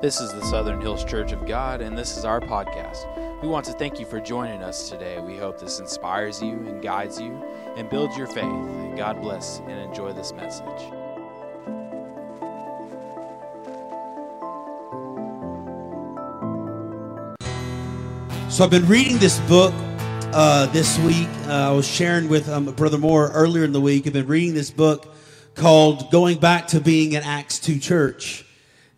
This is the Southern Hills Church of God, and this is our podcast. We want to thank you for joining us today. We hope this inspires you and guides you and builds your faith. God bless and enjoy this message. So I've been reading this book uh, this week. Uh, I was sharing with um, Brother Moore earlier in the week. I've been reading this book called Going Back to Being an Acts 2 Church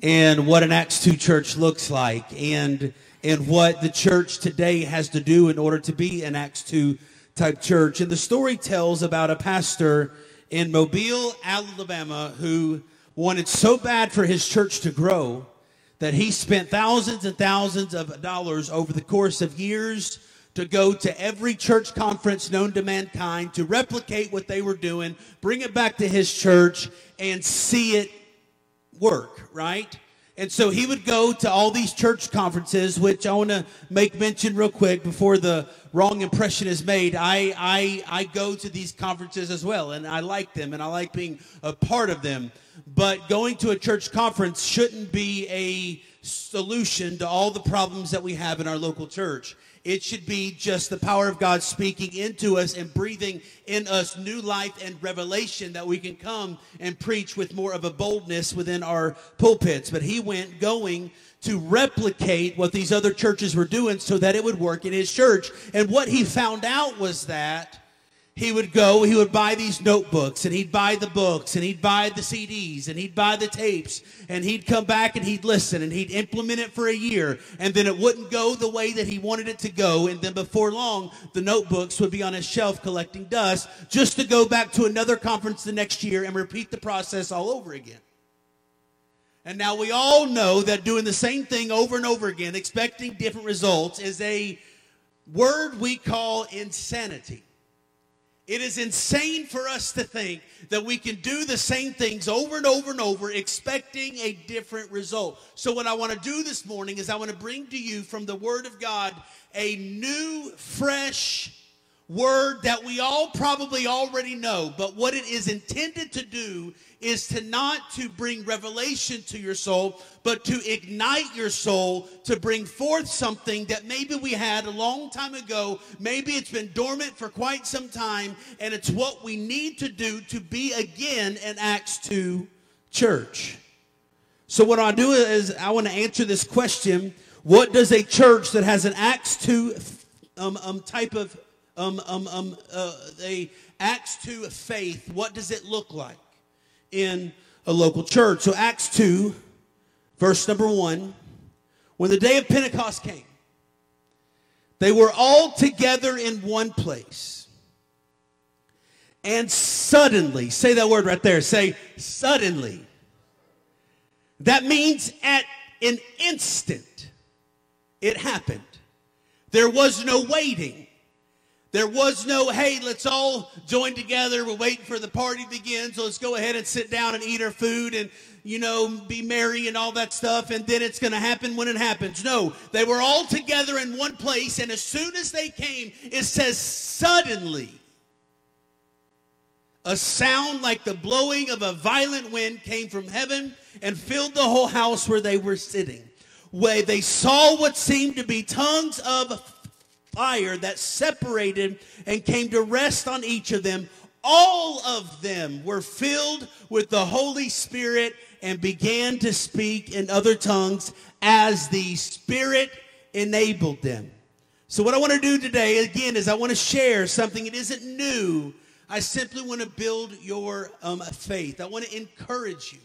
and what an Acts 2 church looks like and and what the church today has to do in order to be an Acts 2 type church. And the story tells about a pastor in Mobile, Alabama, who wanted so bad for his church to grow that he spent thousands and thousands of dollars over the course of years to go to every church conference known to mankind to replicate what they were doing, bring it back to his church, and see it work, right? And so he would go to all these church conferences, which I want to make mention real quick before the wrong impression is made. I, I, I go to these conferences as well, and I like them, and I like being a part of them. But going to a church conference shouldn't be a solution to all the problems that we have in our local church. It should be just the power of God speaking into us and breathing in us new life and revelation that we can come and preach with more of a boldness within our pulpits. But he went going to replicate what these other churches were doing so that it would work in his church. And what he found out was that he would go, he would buy these notebooks and he'd buy the books and he'd buy the CDs and he'd buy the tapes and he'd come back and he'd listen and he'd implement it for a year and then it wouldn't go the way that he wanted it to go. And then before long, the notebooks would be on his shelf collecting dust just to go back to another conference the next year and repeat the process all over again. And now we all know that doing the same thing over and over again, expecting different results, is a word we call insanity. It is insane for us to think that we can do the same things over and over and over, expecting a different result. So, what I want to do this morning is I want to bring to you from the Word of God a new, fresh word that we all probably already know. But what it is intended to do is to not to bring revelation to your soul, but to ignite your soul to bring forth something that maybe we had a long time ago. Maybe it's been dormant for quite some time, and it's what we need to do to be again an Acts 2 church. So, what I do is I want to answer this question What does a church that has an Acts 2 um, um, type of um, um, um, uh, a Acts 2 faith, what does it look like? in a local church. So, Acts 2, verse number 1 when the day of Pentecost came, they were all together in one place. And suddenly, say that word right there, say suddenly. That means at an instant, it happened. There was no waiting. There was no, hey, let's all join together. We're waiting for the party to begin, so let's go ahead and sit down and eat our food and, you know, be merry and all that stuff, and then it's going to happen when it happens. No, they were all together in one place, and as soon as they came, it says, suddenly, a sound like the blowing of a violent wind came from heaven and filled the whole house where they were sitting. Where they saw what seemed to be tongues of fire that separated and came to rest on each of them. All of them were filled with the Holy Spirit and began to speak in other tongues as the Spirit enabled them. So, what I want to do today, again, is I want to share something that isn't new. I simply want to build your um, faith. I want to encourage you.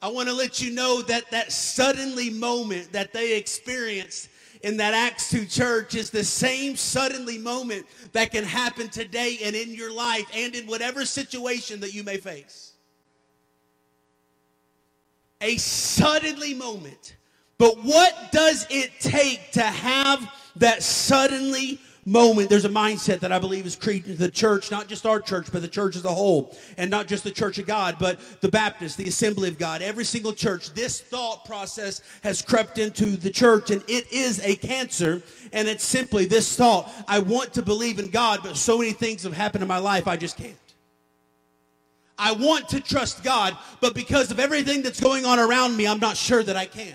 I want to let you know that that suddenly moment that they experienced in that Acts 2 church is the same suddenly moment that can happen today and in your life and in whatever situation that you may face. A suddenly moment. But what does it take to have that suddenly moment, there's a mindset that I believe is created into the church, not just our church, but the church as a whole. And not just the church of God, but the Baptist, the assembly of God, every single church. This thought process has crept into the church and it is a cancer. And it's simply this thought I want to believe in God, but so many things have happened in my life, I just can't. I want to trust God, but because of everything that's going on around me, I'm not sure that I can.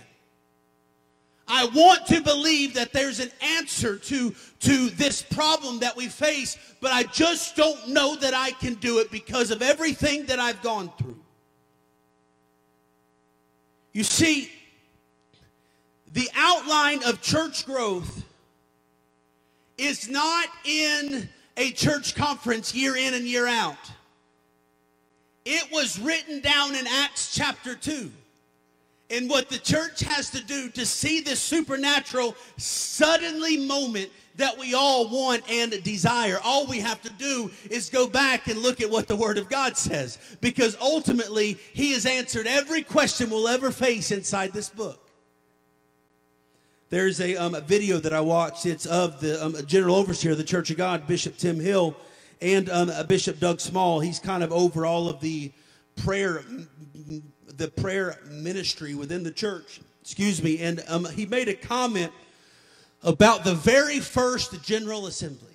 I want to believe that there's an answer to, to this problem that we face, but I just don't know that I can do it because of everything that I've gone through. You see, the outline of church growth is not in a church conference year in and year out. It was written down in Acts chapter 2. And what the church has to do to see this supernatural, suddenly moment that we all want and desire. All we have to do is go back and look at what the Word of God says. Because ultimately, He has answered every question we'll ever face inside this book. There's a, um, a video that I watched. It's of the um, General Overseer of the Church of God, Bishop Tim Hill and um, Bishop Doug Small. He's kind of over all of the prayer, the prayer ministry within the church. Excuse me. And um, he made a comment about the very first General Assembly.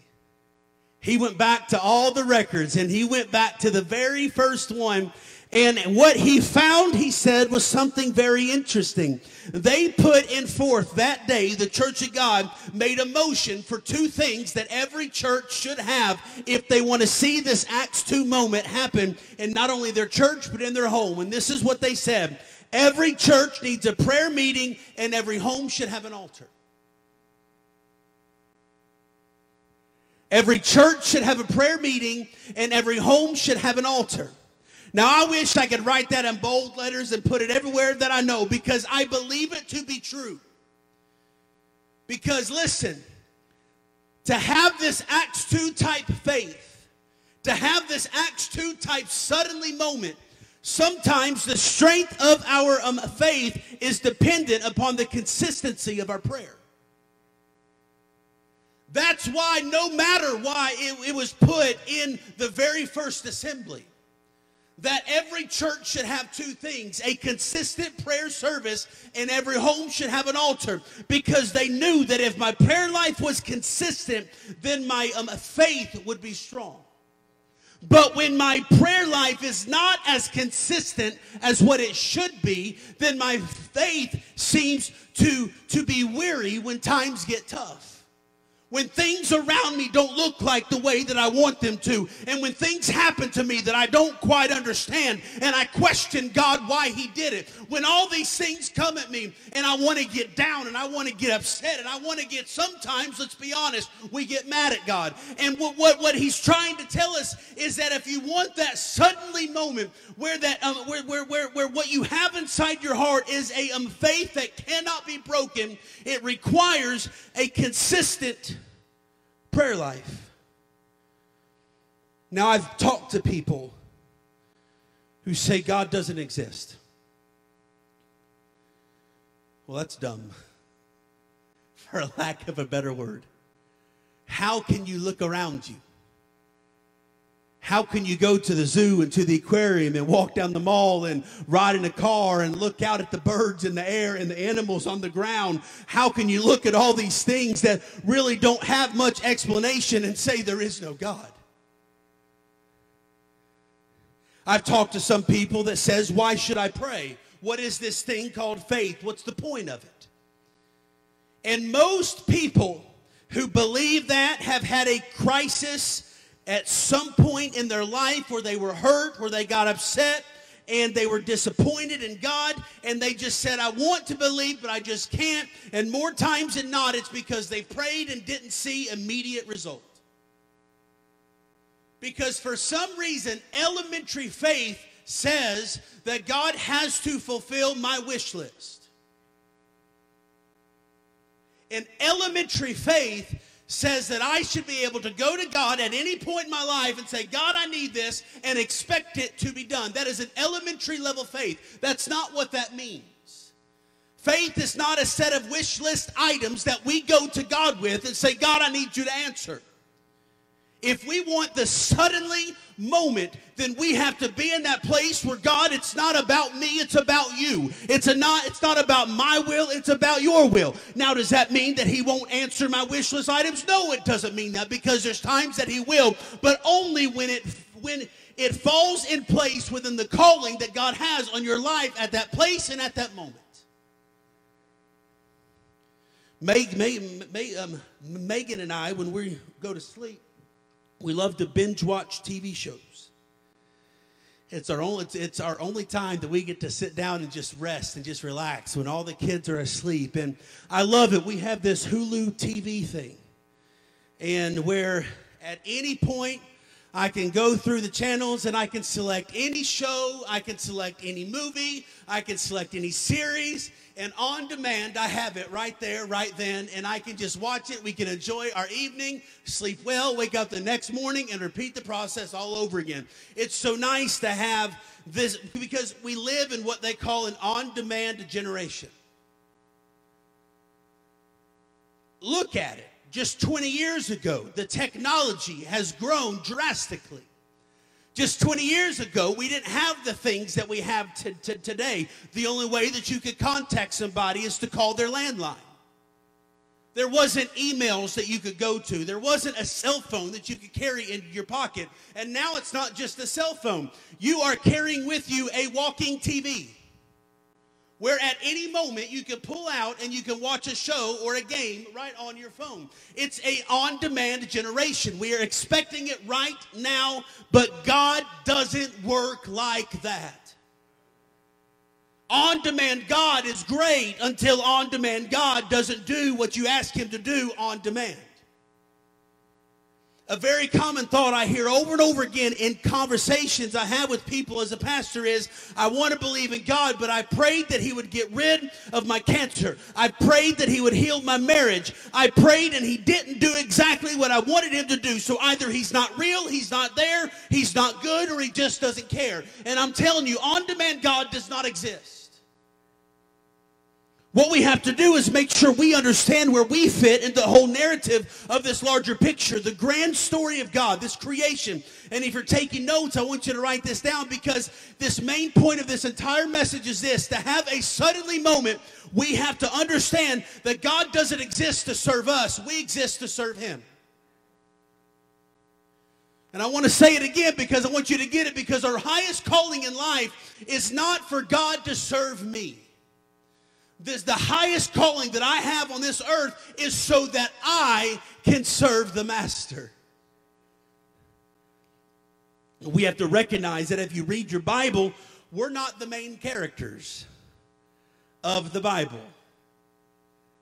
He went back to all the records and he went back to the very first one and what he found, he said, was something very interesting. They put in forth that day, the Church of God made a motion for two things that every church should have if they want to see this Acts 2 moment happen in not only their church, but in their home. And this is what they said every church needs a prayer meeting, and every home should have an altar. Every church should have a prayer meeting, and every home should have an altar. Now, I wish I could write that in bold letters and put it everywhere that I know because I believe it to be true. Because listen, to have this Acts 2 type faith, to have this Acts 2 type suddenly moment, sometimes the strength of our um, faith is dependent upon the consistency of our prayer. That's why, no matter why it, it was put in the very first assembly, that every church should have two things a consistent prayer service, and every home should have an altar because they knew that if my prayer life was consistent, then my um, faith would be strong. But when my prayer life is not as consistent as what it should be, then my faith seems to, to be weary when times get tough when things around me don't look like the way that I want them to, and when things happen to me that I don't quite understand, and I question God why He did it, when all these things come at me and I want to get down and I want to get upset and I want to get sometimes, let's be honest, we get mad at God. And what, what, what He's trying to tell us is that if you want that suddenly moment where that um, where, where, where, where what you have inside your heart is a um, faith that cannot be broken, it requires a consistent prayer life. Now, I've talked to people who say God doesn't exist. Well, that's dumb, for lack of a better word. How can you look around you? How can you go to the zoo and to the aquarium and walk down the mall and ride in a car and look out at the birds in the air and the animals on the ground? How can you look at all these things that really don't have much explanation and say there is no God? I've talked to some people that says, "Why should I pray? What is this thing called faith? What's the point of it?" And most people who believe that have had a crisis at some point in their life where they were hurt, where they got upset, and they were disappointed in God, and they just said, I want to believe, but I just can't. And more times than not, it's because they prayed and didn't see immediate result. Because for some reason, elementary faith says that God has to fulfill my wish list. And elementary faith says that I should be able to go to God at any point in my life and say, God, I need this, and expect it to be done. That is an elementary level faith. That's not what that means. Faith is not a set of wish list items that we go to God with and say, God, I need you to answer. If we want the suddenly moment, then we have to be in that place where God, it's not about me, it's about you. It's not it's not about my will, it's about your will. Now, does that mean that he won't answer my wish list items? No, it doesn't mean that because there's times that he will, but only when it when it falls in place within the calling that God has on your life at that place and at that moment. Um, Megan and I, when we go to sleep, we love to binge watch TV shows. It's our only it's, it's, our only time that we get to sit down and just rest and just relax when all the kids are asleep. And I love it. We have this Hulu TV thing, and where at any point I can go through the channels and I can select any show, I can select any movie, I can select any series, and on demand, I have it right there, right then, and I can just watch it. We can enjoy our evening, sleep well, wake up the next morning, and repeat the process all over again. It's so nice to have this because we live in what they call an on demand generation. Look at it. Just 20 years ago, the technology has grown drastically. Just 20 years ago, we didn't have the things that we have t- t- today. The only way that you could contact somebody is to call their landline. There wasn't emails that you could go to. There wasn't a cell phone that you could carry in your pocket. And now it's not just a cell phone. You are carrying with you a walking TV where at any moment you can pull out and you can watch a show or a game right on your phone. It's a on-demand generation. We are expecting it right now, but God doesn't work like that. On-demand God is great until on-demand God doesn't do what you ask him to do on demand. A very common thought I hear over and over again in conversations I have with people as a pastor is I want to believe in God, but I prayed that He would get rid of my cancer. I prayed that He would heal my marriage. I prayed and He didn't do exactly what I wanted Him to do. So either He's not real, He's not there, He's not good, or He just doesn't care. And I'm telling you, on demand God does not exist. What we have to do is make sure we understand where we fit in the whole narrative of this larger picture, the grand story of God, this creation. And if you're taking notes, I want you to write this down because this main point of this entire message is this to have a suddenly moment, we have to understand that God doesn't exist to serve us, we exist to serve Him. And I want to say it again because I want you to get it because our highest calling in life is not for God to serve me this the highest calling that I have on this earth is so that I can serve the master. We have to recognize that if you read your Bible, we're not the main characters of the Bible.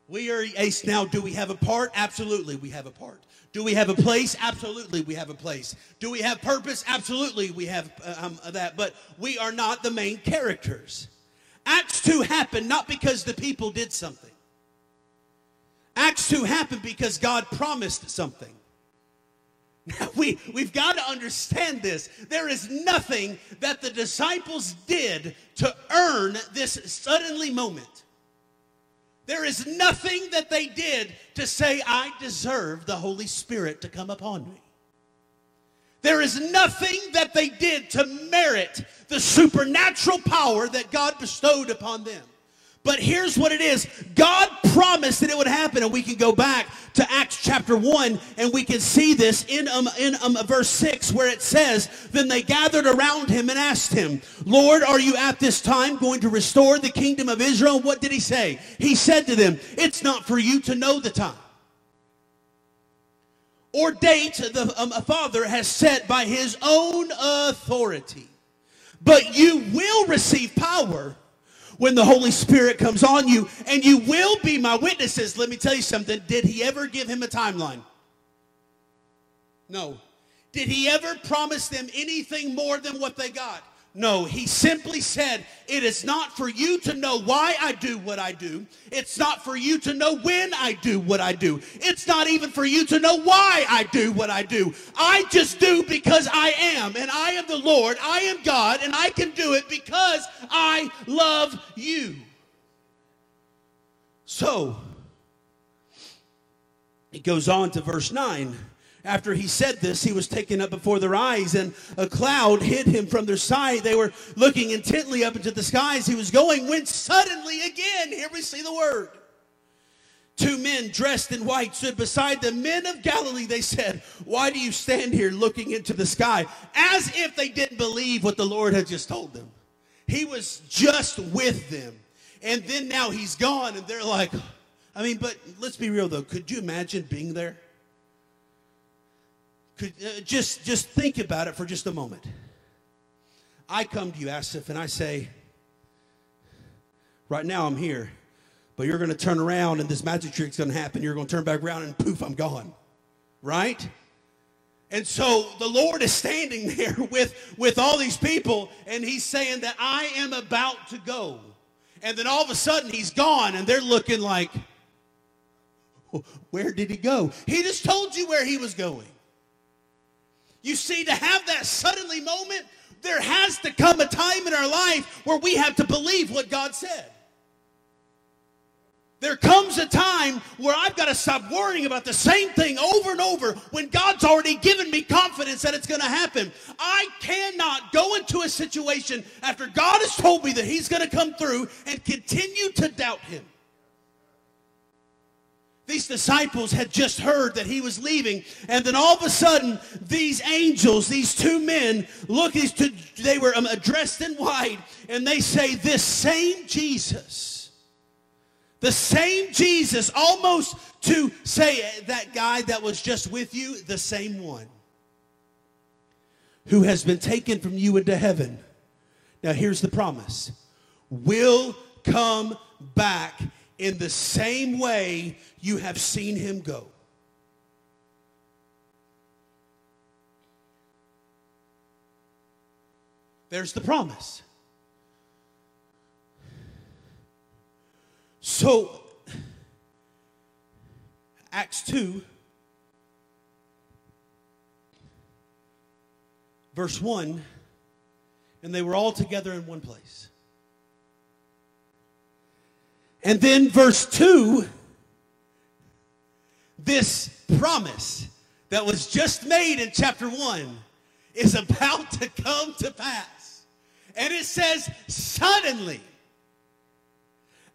We are a now do we have a part? Absolutely, we have a part. Do we have a place? Absolutely, we have a place. Do we have purpose? Absolutely, we have uh, um, that. But we are not the main characters. Acts 2 happened not because the people did something. Acts 2 happened because God promised something. Now, we, we've got to understand this. There is nothing that the disciples did to earn this suddenly moment. There is nothing that they did to say, I deserve the Holy Spirit to come upon me. There is nothing that they did to merit the supernatural power that God bestowed upon them. But here's what it is God promised that it would happen. And we can go back to Acts chapter 1 and we can see this in, um, in um, verse 6 where it says, Then they gathered around him and asked him, Lord, are you at this time going to restore the kingdom of Israel? What did he say? He said to them, It's not for you to know the time or date the um, Father has set by his own authority. But you will receive power when the Holy Spirit comes on you, and you will be my witnesses. Let me tell you something. Did he ever give him a timeline? No. Did he ever promise them anything more than what they got? No, he simply said, It is not for you to know why I do what I do. It's not for you to know when I do what I do. It's not even for you to know why I do what I do. I just do because I am, and I am the Lord. I am God, and I can do it because I love you. So, it goes on to verse 9. After he said this, he was taken up before their eyes, and a cloud hid him from their sight. They were looking intently up into the skies. He was going when suddenly, again, here we see the word. Two men dressed in white stood beside the men of Galilee. They said, Why do you stand here looking into the sky? As if they didn't believe what the Lord had just told them. He was just with them. And then now he's gone, and they're like, I mean, but let's be real though. Could you imagine being there? Could, uh, just, just think about it for just a moment. I come to you, Asif, and I say, Right now I'm here. But you're going to turn around and this magic trick's going to happen. You're going to turn back around and poof, I'm gone. Right? And so the Lord is standing there with, with all these people, and He's saying that I am about to go. And then all of a sudden He's gone, and they're looking like, where did He go? He just told you where He was going. You see, to have that suddenly moment, there has to come a time in our life where we have to believe what God said. There comes a time where I've got to stop worrying about the same thing over and over when God's already given me confidence that it's going to happen. I cannot go into a situation after God has told me that He's going to come through and continue to doubt Him. These disciples had just heard that he was leaving, and then all of a sudden, these angels, these two men, look, these two, they were um, dressed in white, and they say, This same Jesus the same Jesus, almost to say that guy that was just with you, the same one who has been taken from you into heaven. Now, here's the promise will come back in the same way you have seen him go. There's the promise. So, Acts 2, verse 1, and they were all together in one place. And then verse 2, this promise that was just made in chapter 1 is about to come to pass. And it says, suddenly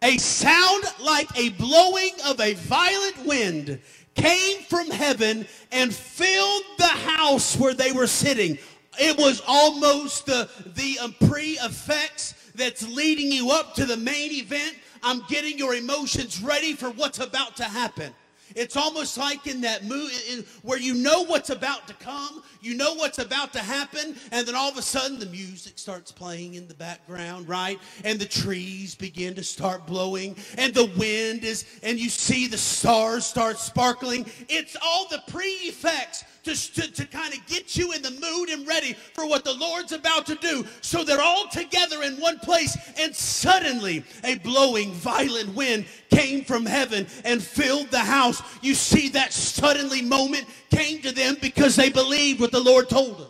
a sound like a blowing of a violent wind came from heaven and filled the house where they were sitting. It was almost the, the um, pre effects that's leading you up to the main event. I'm getting your emotions ready for what's about to happen. It's almost like in that movie where you know what's about to come, you know what's about to happen, and then all of a sudden the music starts playing in the background, right? And the trees begin to start blowing, and the wind is, and you see the stars start sparkling. It's all the pre effects to, to, to kind of get you in the mood and ready for what the Lord's about to do. So they're all together in one place, and suddenly a blowing, violent wind came from heaven and filled the house. You see, that suddenly moment came to them because they believed what the Lord told them.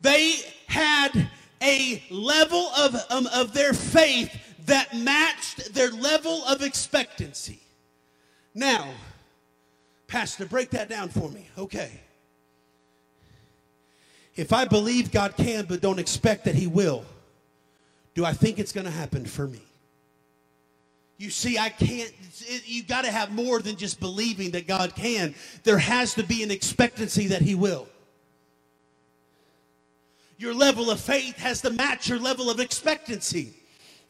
They had a level of, um, of their faith that matched their level of expectancy. Now, Pastor, break that down for me. Okay. If I believe God can but don't expect that He will, do I think it's going to happen for me? You see, I can't, you got to have more than just believing that God can. There has to be an expectancy that He will. Your level of faith has to match your level of expectancy.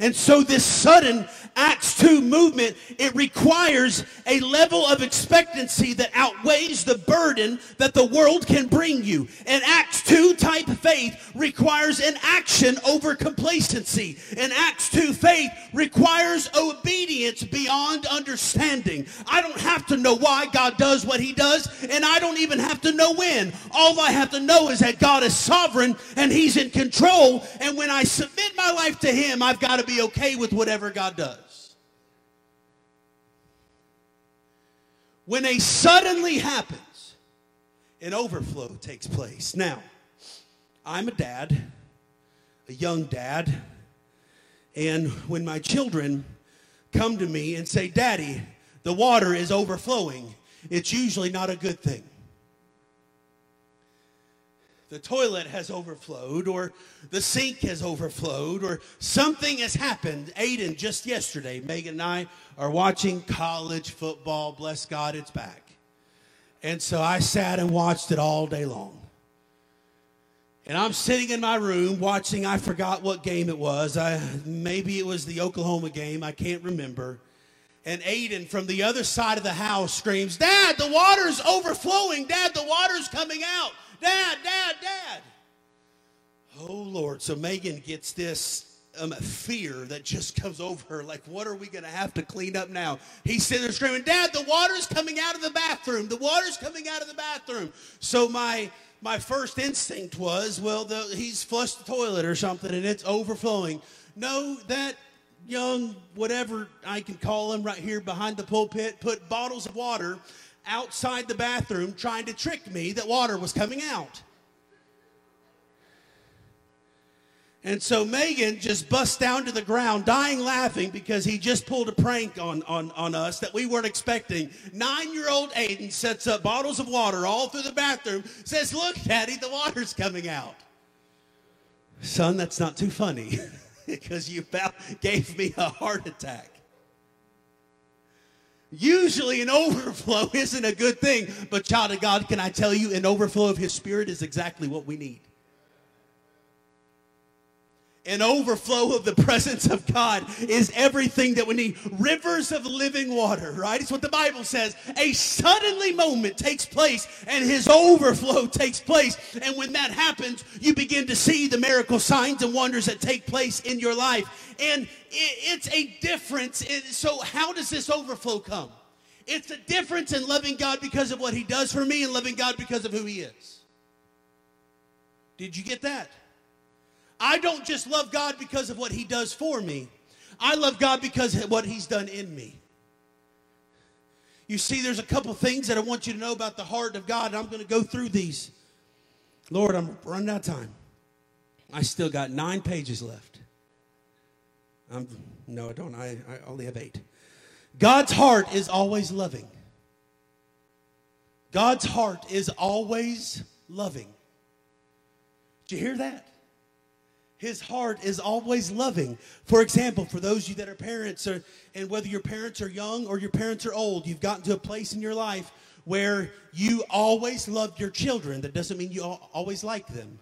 And so this sudden Acts 2 movement, it requires a level of expectancy that outweighs the burden that the world can bring you. An Acts 2 type faith requires an action over complacency. An Acts 2 faith requires obedience beyond understanding. I don't have to know why God does what he does, and I don't even have to know when. All I have to know is that God is sovereign and he's in control, and when I submit my life to him, I've got to be okay with whatever God does. When a suddenly happens, an overflow takes place. Now, I'm a dad, a young dad, and when my children come to me and say, Daddy, the water is overflowing, it's usually not a good thing. The toilet has overflowed or the sink has overflowed or something has happened. Aiden, just yesterday, Megan and I are watching college football. Bless God, it's back. And so I sat and watched it all day long. And I'm sitting in my room watching, I forgot what game it was. I, maybe it was the Oklahoma game. I can't remember. And Aiden from the other side of the house screams, Dad, the water's overflowing. Dad, the water's coming out. Dad, Dad, Dad. Oh, Lord. So Megan gets this um, fear that just comes over her. Like, what are we going to have to clean up now? He's sitting there screaming, Dad, the water's coming out of the bathroom. The water's coming out of the bathroom. So my my first instinct was, well, the, he's flushed the toilet or something and it's overflowing. No, that young, whatever I can call him right here behind the pulpit, put bottles of water outside the bathroom trying to trick me that water was coming out. And so Megan just busts down to the ground, dying laughing because he just pulled a prank on, on, on us that we weren't expecting. Nine year old Aiden sets up bottles of water all through the bathroom, says, Look, Daddy, the water's coming out. Son, that's not too funny because you about gave me a heart attack. Usually, an overflow isn't a good thing, but, child of God, can I tell you, an overflow of His Spirit is exactly what we need an overflow of the presence of God is everything that we need. Rivers of living water, right? It's what the Bible says. A suddenly moment takes place and his overflow takes place. And when that happens, you begin to see the miracle signs and wonders that take place in your life. And it's a difference. So, how does this overflow come? It's a difference in loving God because of what he does for me and loving God because of who he is. Did you get that? I don't just love God because of what He does for me, I love God because of what He's done in me. You see, there's a couple things that I want you to know about the heart of God, and I'm going to go through these. Lord, I'm running out of time. I still got nine pages left. I'm, no, I don't. I, I only have eight. God's heart is always loving. God's heart is always loving. Did you hear that? His heart is always loving. For example, for those of you that are parents, or, and whether your parents are young or your parents are old, you've gotten to a place in your life where you always love your children. That doesn't mean you always like them,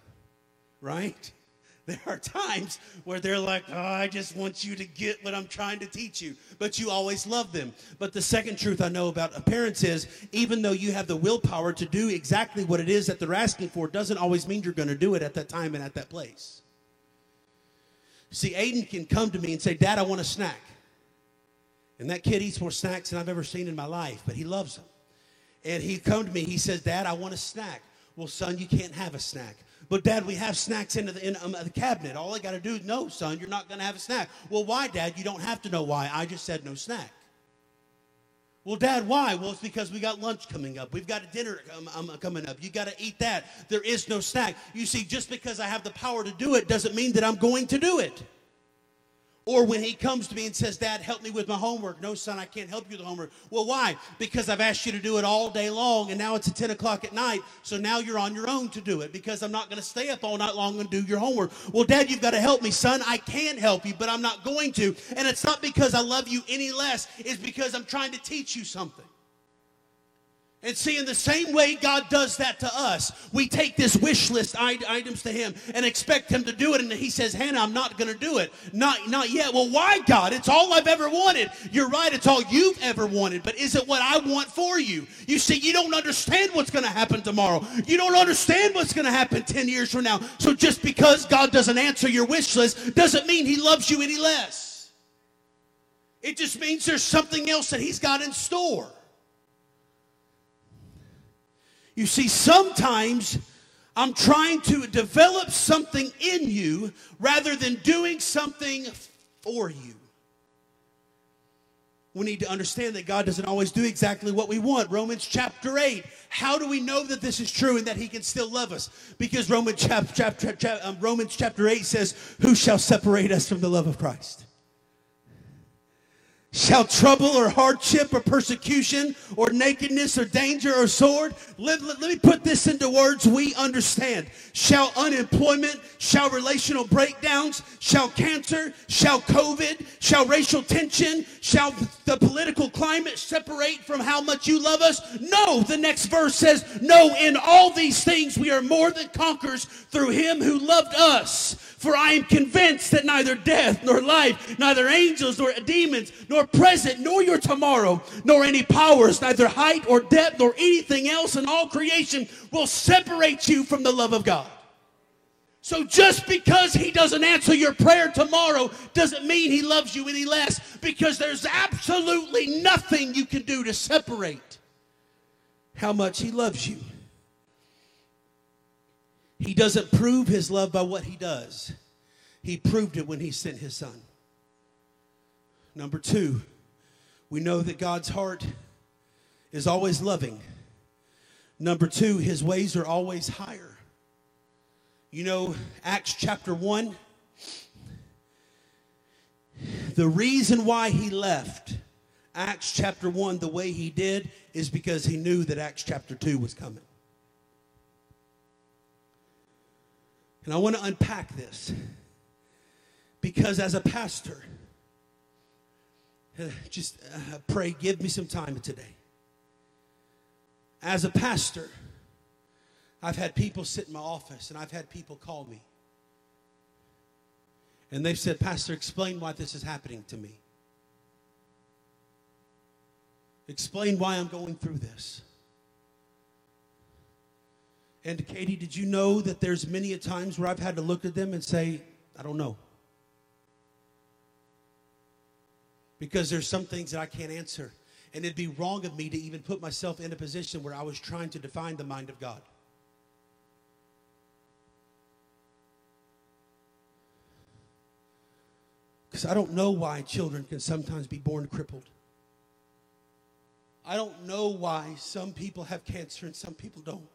right? There are times where they're like, oh, I just want you to get what I'm trying to teach you, but you always love them. But the second truth I know about a parents is even though you have the willpower to do exactly what it is that they're asking for, doesn't always mean you're going to do it at that time and at that place. See, Aiden can come to me and say, Dad, I want a snack. And that kid eats more snacks than I've ever seen in my life, but he loves them. And he come to me, he says, Dad, I want a snack. Well, son, you can't have a snack. But dad, we have snacks in the, in, um, the cabinet. All I got to do is no, son, you're not going to have a snack. Well, why, dad? You don't have to know why. I just said no snack. Well, Dad, why? Well, it's because we got lunch coming up. We've got a dinner um, um, coming up. You got to eat that. There is no snack. You see, just because I have the power to do it doesn't mean that I'm going to do it. Or when he comes to me and says, Dad, help me with my homework. No, son, I can't help you with the homework. Well, why? Because I've asked you to do it all day long, and now it's at 10 o'clock at night, so now you're on your own to do it because I'm not going to stay up all night long and do your homework. Well, Dad, you've got to help me. Son, I can help you, but I'm not going to. And it's not because I love you any less, it's because I'm trying to teach you something. And see, in the same way God does that to us, we take this wish list items to Him and expect Him to do it. And He says, Hannah, I'm not going to do it. Not, not yet. Well, why, God? It's all I've ever wanted. You're right, it's all you've ever wanted. But is it what I want for you? You see, you don't understand what's going to happen tomorrow. You don't understand what's going to happen 10 years from now. So just because God doesn't answer your wish list doesn't mean He loves you any less. It just means there's something else that He's got in store. You see, sometimes I'm trying to develop something in you rather than doing something for you. We need to understand that God doesn't always do exactly what we want. Romans chapter 8. How do we know that this is true and that He can still love us? Because Romans um, Romans chapter 8 says, Who shall separate us from the love of Christ? Shall trouble or hardship or persecution or nakedness or danger or sword? Let, let, let, me put this into words we understand. Shall unemployment, shall relational breakdowns, shall cancer, shall COVID, shall racial tension, shall the political climate separate from how much you love us? No, the next verse says, No, in all these things we are more than conquerors through him who loved us. For I am convinced that neither death nor life, neither angels nor demons, nor present nor your tomorrow, nor any powers, neither height or depth nor anything else in all creation will separate you from the love of God. So just because he doesn't answer your prayer tomorrow doesn't mean he loves you any less because there's absolutely nothing you can do to separate how much he loves you. He doesn't prove his love by what he does, he proved it when he sent his son. Number two, we know that God's heart is always loving. Number two, his ways are always higher. You know, Acts chapter 1, the reason why he left Acts chapter 1 the way he did is because he knew that Acts chapter 2 was coming. And I want to unpack this because as a pastor, just uh, pray, give me some time today. As a pastor, I've had people sit in my office and I've had people call me. And they've said, Pastor, explain why this is happening to me. Explain why I'm going through this. And Katie, did you know that there's many a times where I've had to look at them and say, I don't know. Because there's some things that I can't answer. And it'd be wrong of me to even put myself in a position where I was trying to define the mind of God. Because I don't know why children can sometimes be born crippled. I don't know why some people have cancer and some people don't.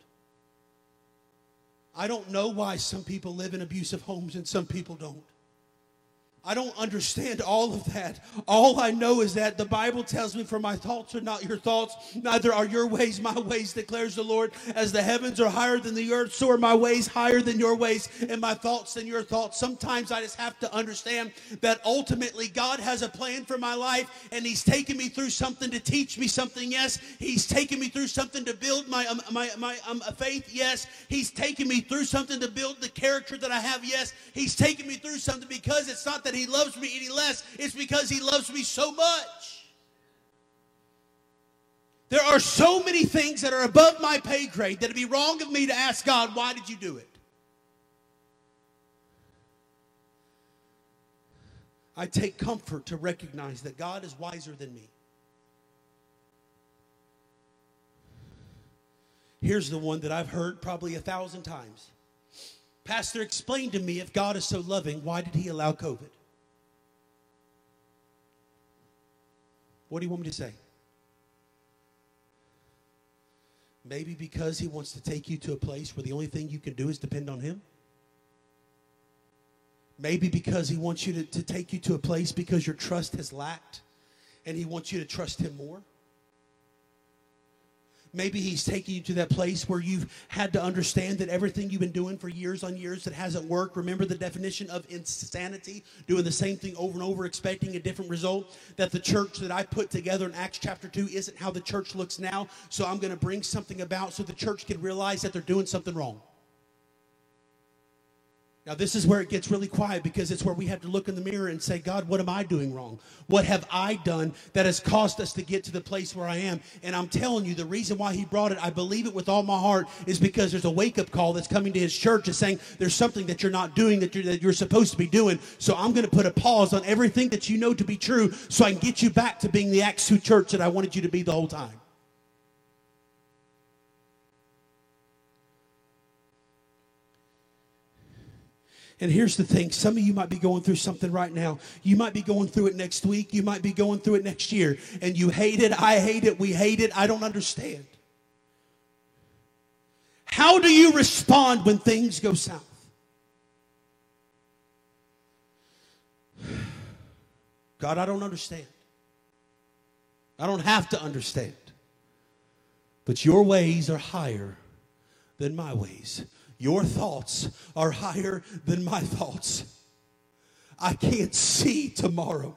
I don't know why some people live in abusive homes and some people don't. I don't understand all of that. All I know is that the Bible tells me, For my thoughts are not your thoughts, neither are your ways my ways, declares the Lord. As the heavens are higher than the earth, so are my ways higher than your ways, and my thoughts than your thoughts. Sometimes I just have to understand that ultimately God has a plan for my life, and He's taking me through something to teach me something. Yes, He's taking me through something to build my um, my my um, faith. Yes, He's taking me through something to build the character that I have. Yes, He's taking me through something because it's not that that he loves me any less. It's because he loves me so much. There are so many things that are above my pay grade that it'd be wrong of me to ask God, why did you do it? I take comfort to recognize that God is wiser than me. Here's the one that I've heard probably a thousand times. Pastor, explain to me if God is so loving, why did he allow COVID? What do you want me to say? Maybe because he wants to take you to a place where the only thing you can do is depend on him. Maybe because he wants you to, to take you to a place because your trust has lacked and he wants you to trust him more. Maybe he's taking you to that place where you've had to understand that everything you've been doing for years on years that hasn't worked. Remember the definition of insanity, doing the same thing over and over, expecting a different result. That the church that I put together in Acts chapter 2 isn't how the church looks now. So I'm going to bring something about so the church can realize that they're doing something wrong. Now, this is where it gets really quiet because it's where we have to look in the mirror and say, God, what am I doing wrong? What have I done that has caused us to get to the place where I am? And I'm telling you, the reason why He brought it, I believe it with all my heart, is because there's a wake up call that's coming to His church is saying there's something that you're not doing that you're, that you're supposed to be doing. So I'm going to put a pause on everything that you know to be true so I can get you back to being the Acts 2 church that I wanted you to be the whole time. And here's the thing some of you might be going through something right now. You might be going through it next week. You might be going through it next year. And you hate it. I hate it. We hate it. I don't understand. How do you respond when things go south? God, I don't understand. I don't have to understand. But your ways are higher than my ways. Your thoughts are higher than my thoughts. I can't see tomorrow.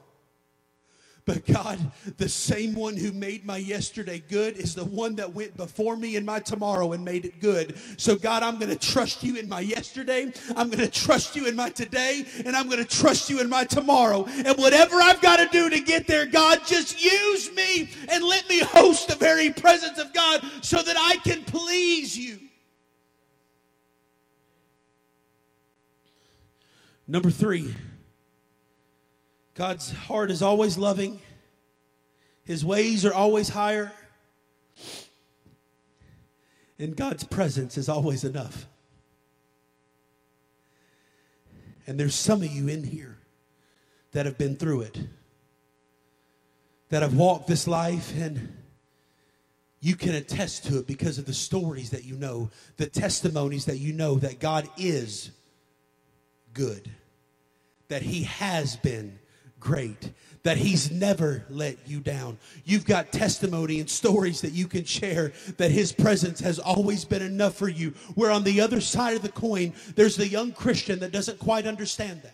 But God, the same one who made my yesterday good is the one that went before me in my tomorrow and made it good. So, God, I'm going to trust you in my yesterday. I'm going to trust you in my today. And I'm going to trust you in my tomorrow. And whatever I've got to do to get there, God, just use me and let me host the very presence of God so that I can please you. Number three. God's heart is always loving, His ways are always higher, and God's presence is always enough. And there's some of you in here that have been through it, that have walked this life, and you can attest to it because of the stories that you know, the testimonies that you know that God is good, that He has been great, that He's never let you down. You've got testimony and stories that you can share that His presence has always been enough for you. Where on the other side of the coin, there's the young Christian that doesn't quite understand that.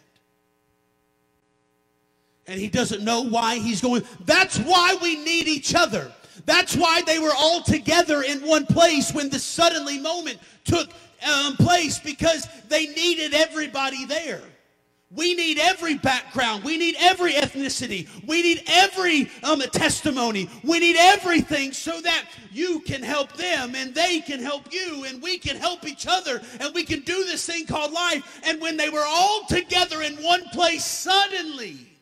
And he doesn't know why he's going. That's why we need each other. That's why they were all together in one place when the suddenly moment took um, place because they needed everybody there. We need every background. We need every ethnicity. We need every um, testimony. We need everything so that you can help them and they can help you and we can help each other and we can do this thing called life. And when they were all together in one place, suddenly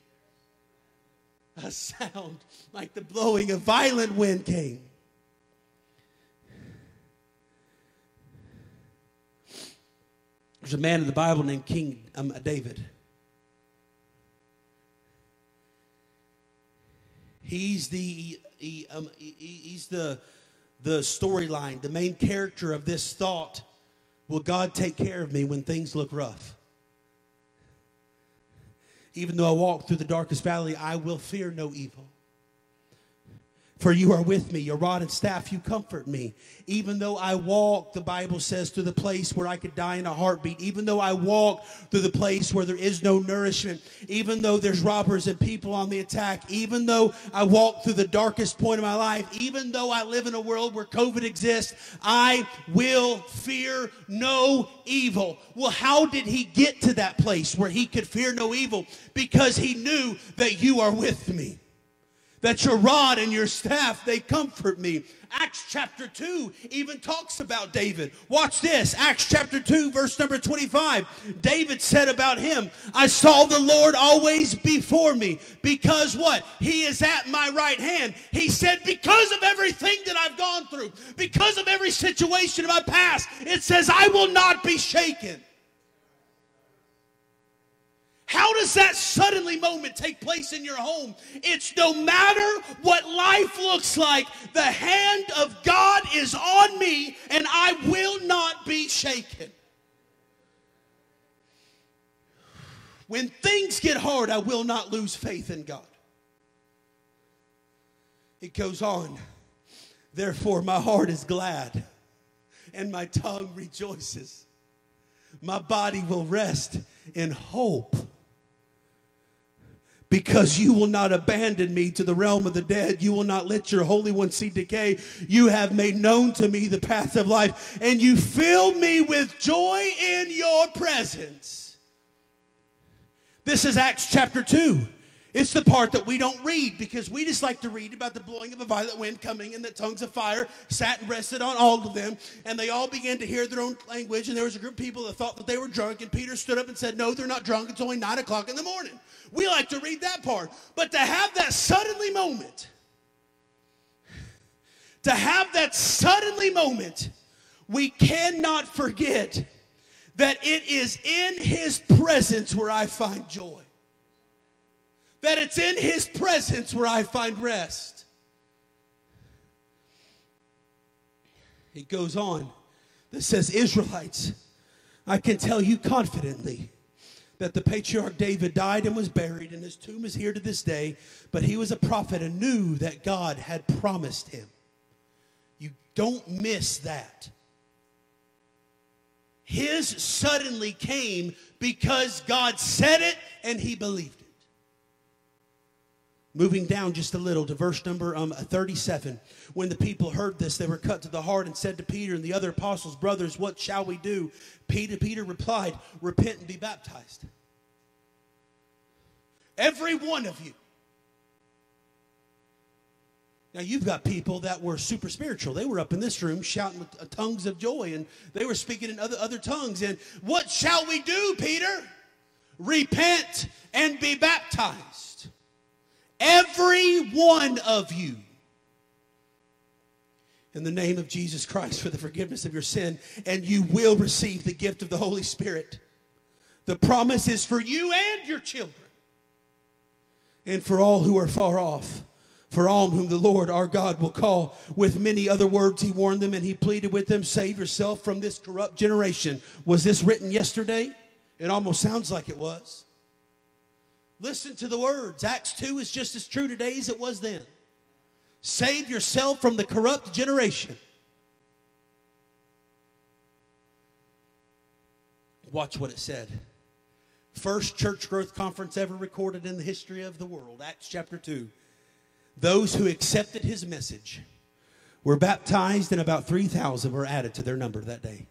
a sound like the blowing of violent wind came. There's a man in the Bible named King um, David. He's the he, um, he, he's the the storyline, the main character of this thought. Will God take care of me when things look rough? Even though I walk through the darkest valley, I will fear no evil. For you are with me, your rod and staff, you comfort me. Even though I walk, the Bible says, to the place where I could die in a heartbeat, even though I walk through the place where there is no nourishment, even though there's robbers and people on the attack, even though I walk through the darkest point of my life, even though I live in a world where COVID exists, I will fear no evil. Well, how did he get to that place where he could fear no evil? Because he knew that you are with me that your rod and your staff, they comfort me. Acts chapter 2 even talks about David. Watch this. Acts chapter 2, verse number 25. David said about him, I saw the Lord always before me because what? He is at my right hand. He said, because of everything that I've gone through, because of every situation in my past, it says, I will not be shaken. How does that suddenly moment take place in your home? It's no matter what life looks like, the hand of God is on me and I will not be shaken. When things get hard, I will not lose faith in God. It goes on. Therefore, my heart is glad and my tongue rejoices. My body will rest in hope because you will not abandon me to the realm of the dead. You will not let your Holy One see decay. You have made known to me the path of life, and you fill me with joy in your presence. This is Acts chapter 2. It's the part that we don't read because we just like to read about the blowing of a violent wind coming and the tongues of fire sat and rested on all of them. And they all began to hear their own language. And there was a group of people that thought that they were drunk. And Peter stood up and said, No, they're not drunk. It's only nine o'clock in the morning. We like to read that part. But to have that suddenly moment, to have that suddenly moment, we cannot forget that it is in his presence where I find joy that it's in his presence where I find rest. It goes on that says, Israelites, I can tell you confidently that the patriarch David died and was buried, and his tomb is here to this day. But he was a prophet and knew that God had promised him. You don't miss that. His suddenly came because God said it and he believed. Moving down just a little to verse number um, 37. When the people heard this, they were cut to the heart and said to Peter and the other apostles, Brothers, what shall we do? Peter, Peter replied, Repent and be baptized. Every one of you. Now, you've got people that were super spiritual. They were up in this room shouting with uh, tongues of joy and they were speaking in other, other tongues. And what shall we do, Peter? Repent and be baptized every one of you in the name of Jesus Christ for the forgiveness of your sin, and you will receive the gift of the Holy Spirit. The promise is for you and your children, and for all who are far off, for all whom the Lord our God will call. With many other words, he warned them and he pleaded with them save yourself from this corrupt generation. Was this written yesterday? It almost sounds like it was. Listen to the words. Acts 2 is just as true today as it was then. Save yourself from the corrupt generation. Watch what it said. First church growth conference ever recorded in the history of the world, Acts chapter 2. Those who accepted his message were baptized, and about 3,000 were added to their number that day.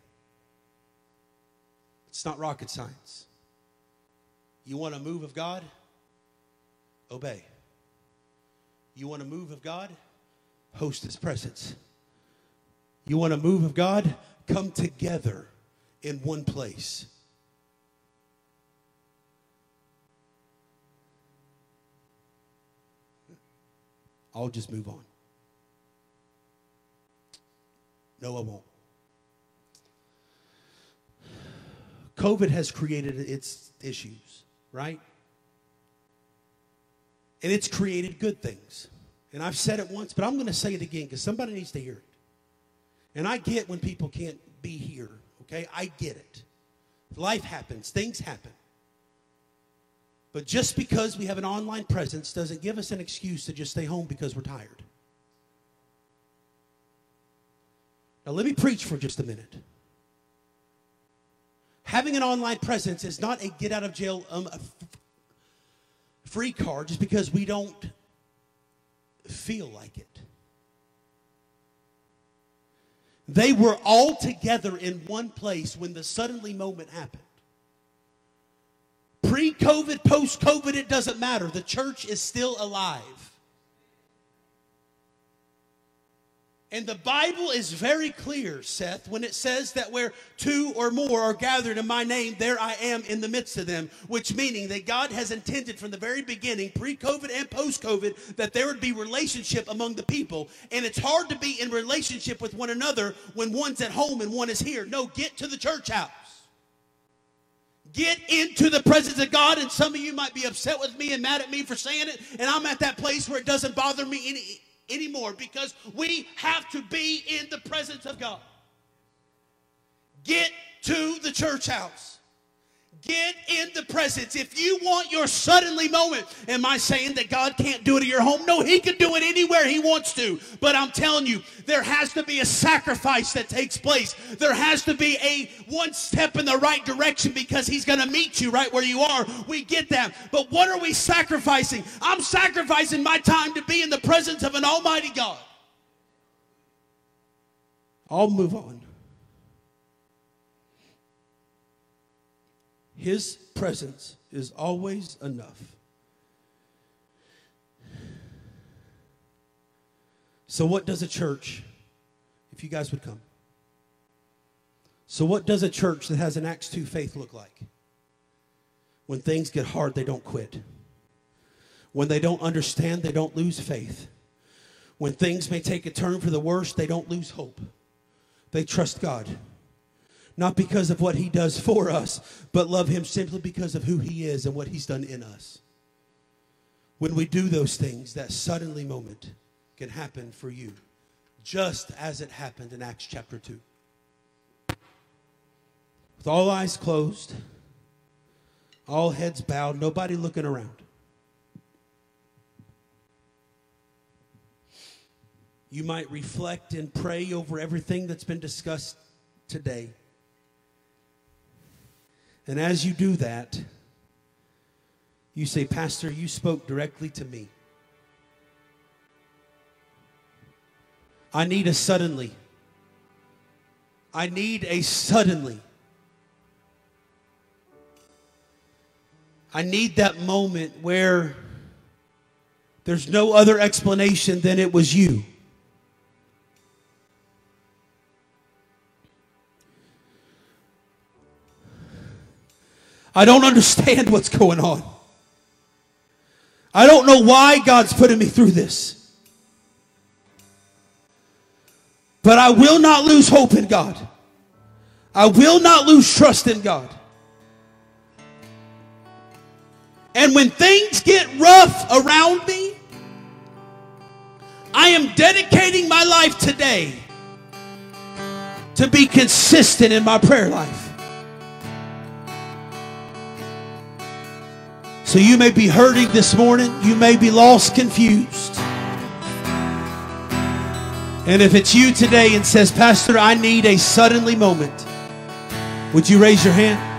It's not rocket science. You want a move of God? Obey. You want a move of God? Host his presence. You want a move of God? Come together in one place. I'll just move on. No, I won't. COVID has created its issues, right? And it's created good things. And I've said it once, but I'm going to say it again because somebody needs to hear it. And I get when people can't be here, okay? I get it. Life happens, things happen. But just because we have an online presence doesn't give us an excuse to just stay home because we're tired. Now, let me preach for just a minute. Having an online presence is not a get out of jail um, free card just because we don't feel like it. They were all together in one place when the suddenly moment happened. Pre COVID, post COVID, it doesn't matter. The church is still alive. And the Bible is very clear, Seth, when it says that where two or more are gathered in my name, there I am in the midst of them, which meaning that God has intended from the very beginning, pre COVID and post COVID, that there would be relationship among the people. And it's hard to be in relationship with one another when one's at home and one is here. No, get to the church house. Get into the presence of God, and some of you might be upset with me and mad at me for saying it, and I'm at that place where it doesn't bother me any anymore because we have to be in the presence of God. Get to the church house. Get in the presence. If you want your suddenly moment, am I saying that God can't do it at your home? No, He can do it anywhere He wants to. But I'm telling you, there has to be a sacrifice that takes place. There has to be a one step in the right direction because He's going to meet you right where you are. We get that. But what are we sacrificing? I'm sacrificing my time to be in the presence of an Almighty God. I'll move on. His presence is always enough. So, what does a church, if you guys would come? So, what does a church that has an Acts 2 faith look like? When things get hard, they don't quit. When they don't understand, they don't lose faith. When things may take a turn for the worse, they don't lose hope. They trust God not because of what he does for us, but love him simply because of who he is and what he's done in us. When we do those things, that suddenly moment can happen for you, just as it happened in Acts chapter 2. With all eyes closed, All heads bowed, nobody looking around. You might reflect and pray over everything that's been discussed today. And as you do that, you say, Pastor, you spoke directly to me. I need a suddenly. I need a suddenly. I need that moment where there's no other explanation than it was you. I don't understand what's going on. I don't know why God's putting me through this. But I will not lose hope in God. I will not lose trust in God. And when things get rough around me, I am dedicating my life today to be consistent in my prayer life. So you may be hurting this morning. You may be lost, confused. And if it's you today and says, Pastor, I need a suddenly moment, would you raise your hand?